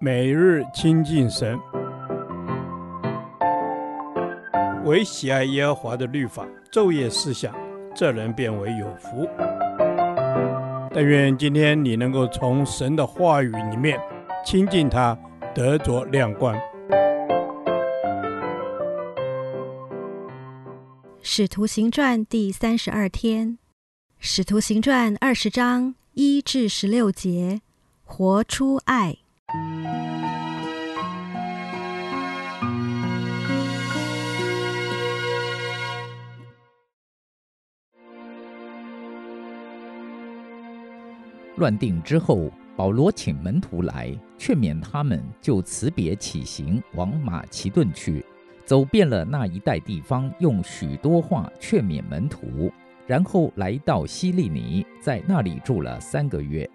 每日亲近神，唯喜爱耶和华的律法，昼夜思想，这人便为有福。但愿今天你能够从神的话语里面亲近他，得着亮光。使徒行传第三十二天，使徒行传二十章一至十六节，活出爱。乱定之后，保罗请门徒来劝勉他们，就辞别起行，往马其顿去，走遍了那一带地方，用许多话劝勉门徒，然后来到希利尼，在那里住了三个月，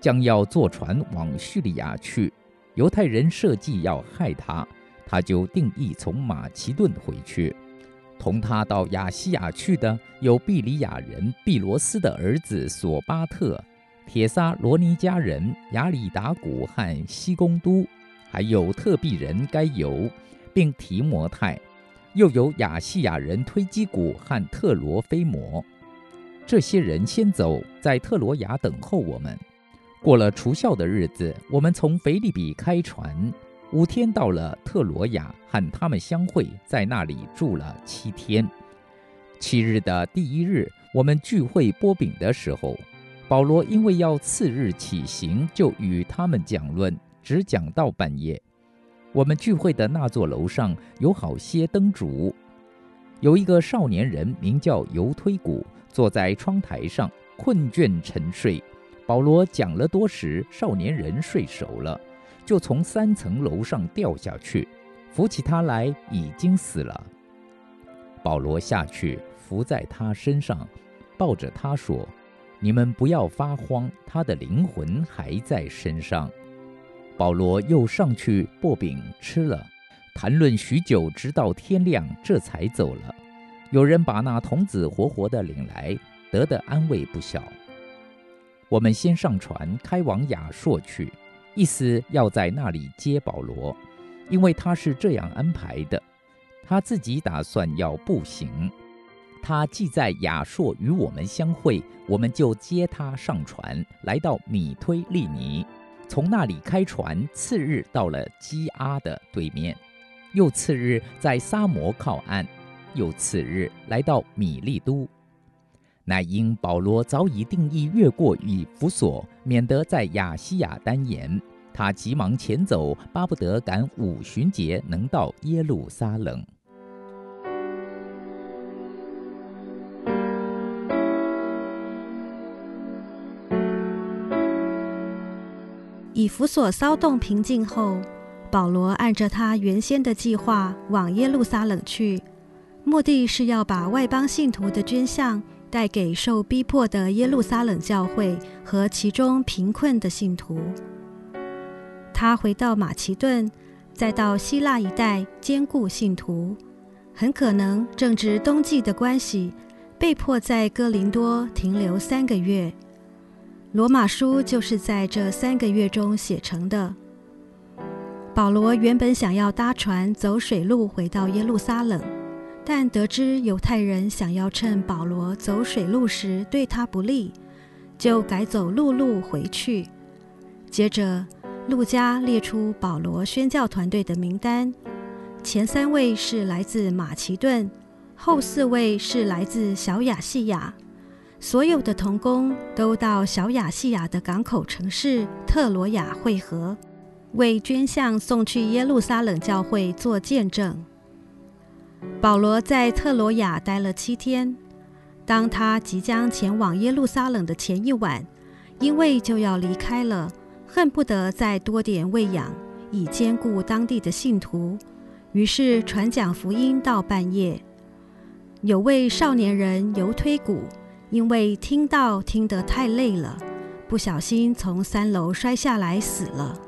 将要坐船往叙利亚去。犹太人设计要害他，他就定意从马其顿回去。同他到亚细亚去的有毕里亚人毕罗斯的儿子索巴特。铁撒罗尼迦人雅里达古和西宫都，还有特庇人该犹，并提摩太，又有亚细亚人推基古和特罗菲摩。这些人先走，在特罗亚等候我们。过了除酵的日子，我们从腓立比开船，五天到了特罗亚，和他们相会，在那里住了七天。七日的第一日，我们聚会擘饼的时候。保罗因为要次日起行，就与他们讲论，只讲到半夜。我们聚会的那座楼上有好些灯烛，有一个少年人名叫犹推古，坐在窗台上，困倦沉睡。保罗讲了多时，少年人睡熟了，就从三层楼上掉下去，扶起他来，已经死了。保罗下去伏在他身上，抱着他说。你们不要发慌，他的灵魂还在身上。保罗又上去擘饼吃了，谈论许久，直到天亮，这才走了。有人把那童子活活的领来，得的安慰不小。我们先上船，开往雅朔去，意思要在那里接保罗，因为他是这样安排的，他自己打算要步行。他既在亚朔与我们相会，我们就接他上船，来到米推利尼，从那里开船，次日到了基阿的对面，又次日在撒摩靠岸，又次日来到米利都。乃因保罗早已定意越过以弗所，免得在亚细亚耽延，他急忙前走，巴不得赶五旬节能到耶路撒冷。以弗所骚动平静后，保罗按着他原先的计划往耶路撒冷去，目的是要把外邦信徒的捐项带给受逼迫的耶路撒冷教会和其中贫困的信徒。他回到马其顿，再到希腊一带兼顾信徒，很可能正值冬季的关系，被迫在哥林多停留三个月。罗马书就是在这三个月中写成的。保罗原本想要搭船走水路回到耶路撒冷，但得知犹太人想要趁保罗走水路时对他不利，就改走陆路回去。接着，路加列出保罗宣教团队的名单，前三位是来自马其顿，后四位是来自小亚细亚。所有的童工都到小亚细亚的港口城市特罗亚会合，为捐项送去耶路撒冷教会做见证。保罗在特罗亚待了七天，当他即将前往耶路撒冷的前一晚，因为就要离开了，恨不得再多点喂养，以兼顾当地的信徒，于是传讲福音到半夜。有位少年人尤推古。因为听到听得太累了，不小心从三楼摔下来死了。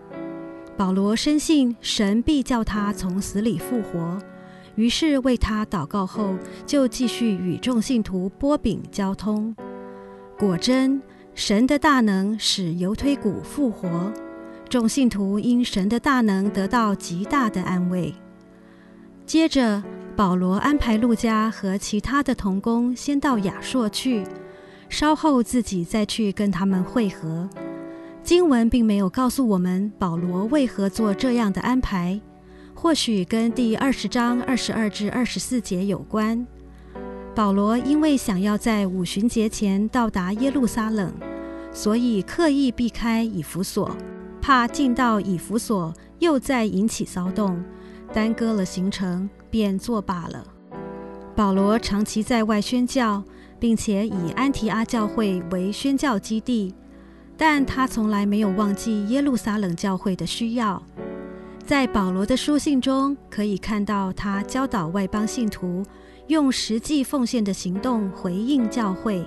保罗深信神必叫他从死里复活，于是为他祷告后，就继续与众信徒波饼交通。果真，神的大能使犹推古复活，众信徒因神的大能得到极大的安慰。接着，保罗安排路加和其他的同工先到雅朔去，稍后自己再去跟他们会合。经文并没有告诉我们保罗为何做这样的安排，或许跟第二十章二十二至二十四节有关。保罗因为想要在五旬节前到达耶路撒冷，所以刻意避开以弗所，怕进到以弗所又再引起骚动。耽搁了行程，便作罢了。保罗长期在外宣教，并且以安提阿教会为宣教基地，但他从来没有忘记耶路撒冷教会的需要。在保罗的书信中，可以看到他教导外邦信徒用实际奉献的行动回应教会，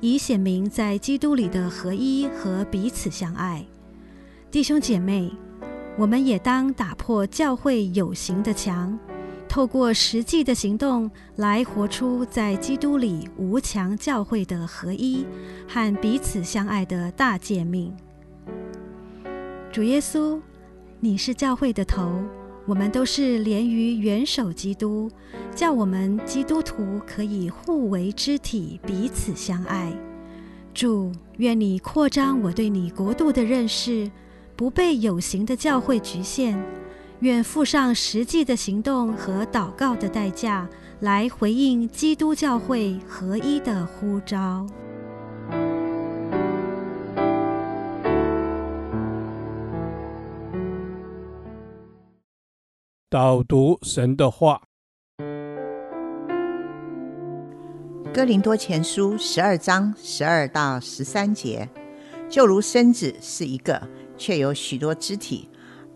以显明在基督里的合一和彼此相爱。弟兄姐妹。我们也当打破教会有形的墙，透过实际的行动来活出在基督里无墙教会的合一和彼此相爱的大诫命。主耶稣，你是教会的头，我们都是连于元首基督，叫我们基督徒可以互为肢体，彼此相爱。主，愿你扩张我对你国度的认识。不被有形的教会局限，愿付上实际的行动和祷告的代价，来回应基督教会合一的呼召。导读神的话，《哥林多前书》十二章十二到十三节，就如身子是一个。却有许多肢体，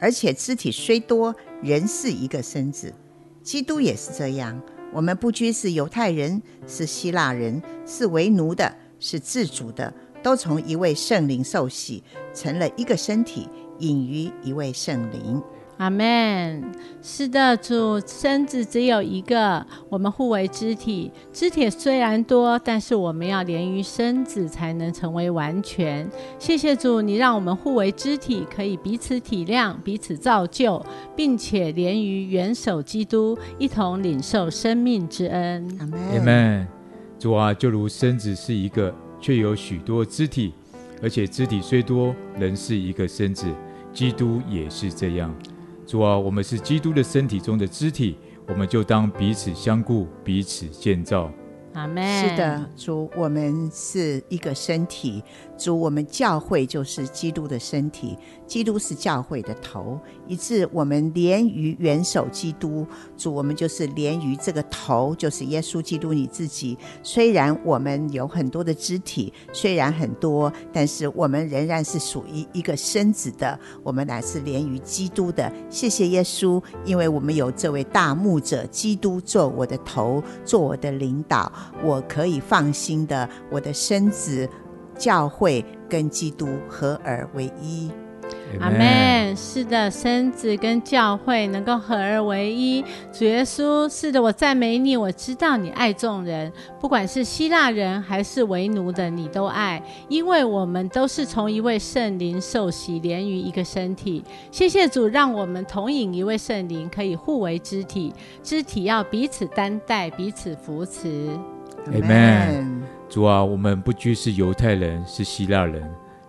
而且肢体虽多，仍是一个身子。基督也是这样。我们不拘是犹太人，是希腊人，是为奴的，是自主的，都从一位圣灵受洗，成了一个身体，隐于一位圣灵。阿门。是的，主，身子只有一个，我们互为肢体。肢体虽然多，但是我们要连于身子，才能成为完全。谢谢主，你让我们互为肢体，可以彼此体谅、彼此造就，并且连于元首基督，一同领受生命之恩。阿门。阿门。主啊，就如身子是一个，却有许多肢体，而且肢体虽多，仍是一个身子。基督也是这样。主啊，我们是基督的身体中的肢体，我们就当彼此相顾，彼此建造。阿门。是的，主，我们是一个身体。主，我们教会就是基督的身体，基督是教会的头，以致我们连于元首基督。主，我们就是连于这个头，就是耶稣基督你自己。虽然我们有很多的肢体，虽然很多，但是我们仍然是属于一个身子的。我们乃是连于基督的。谢谢耶稣，因为我们有这位大牧者基督做我的头，做我的领导，我可以放心的，我的身子。教会跟基督合而为一，阿门。是的，身子跟教会能够合而为一。主耶稣，是的，我赞美你。我知道你爱众人，不管是希腊人还是为奴的，你都爱，因为我们都是从一位圣灵受洗，连于一个身体。谢谢主，让我们同饮一位圣灵，可以互为肢体。肢体要彼此担待，彼此扶持。阿门。主啊，我们不拘是犹太人，是希腊人，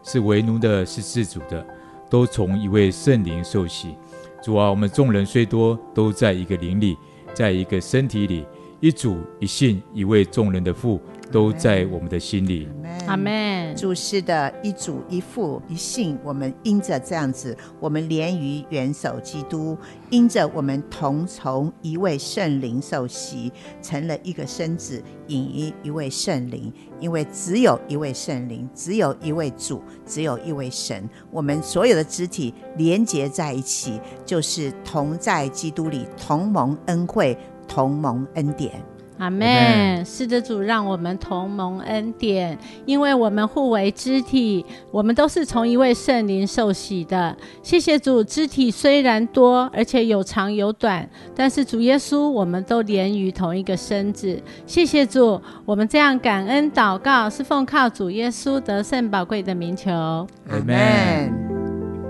是为奴的，是自主的，都从一位圣灵受洗。主啊，我们众人虽多，都在一个灵里，在一个身体里，一主一信，一位众人的父。都在我们的心里。阿门。主是的，一主一父一信，我们因着这样子，我们连于元首基督，因着我们同从一位圣灵受洗，成了一个身子，引于一位圣灵。因为只有一位圣灵，只有一位主，只有一位神。我们所有的肢体连结在一起，就是同在基督里，同盟恩惠，同盟恩典。阿门。是的，主，让我们同蒙恩典，因为我们互为肢体，我们都是从一位圣灵受洗的。谢谢主，肢体虽然多，而且有长有短，但是主耶稣，我们都连于同一个身子。谢谢主，我们这样感恩祷告，是奉靠主耶稣得胜宝贵的名求。阿门。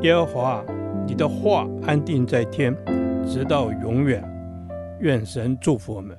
耶和华，你的话安定在天，直到永远。愿神祝福我们。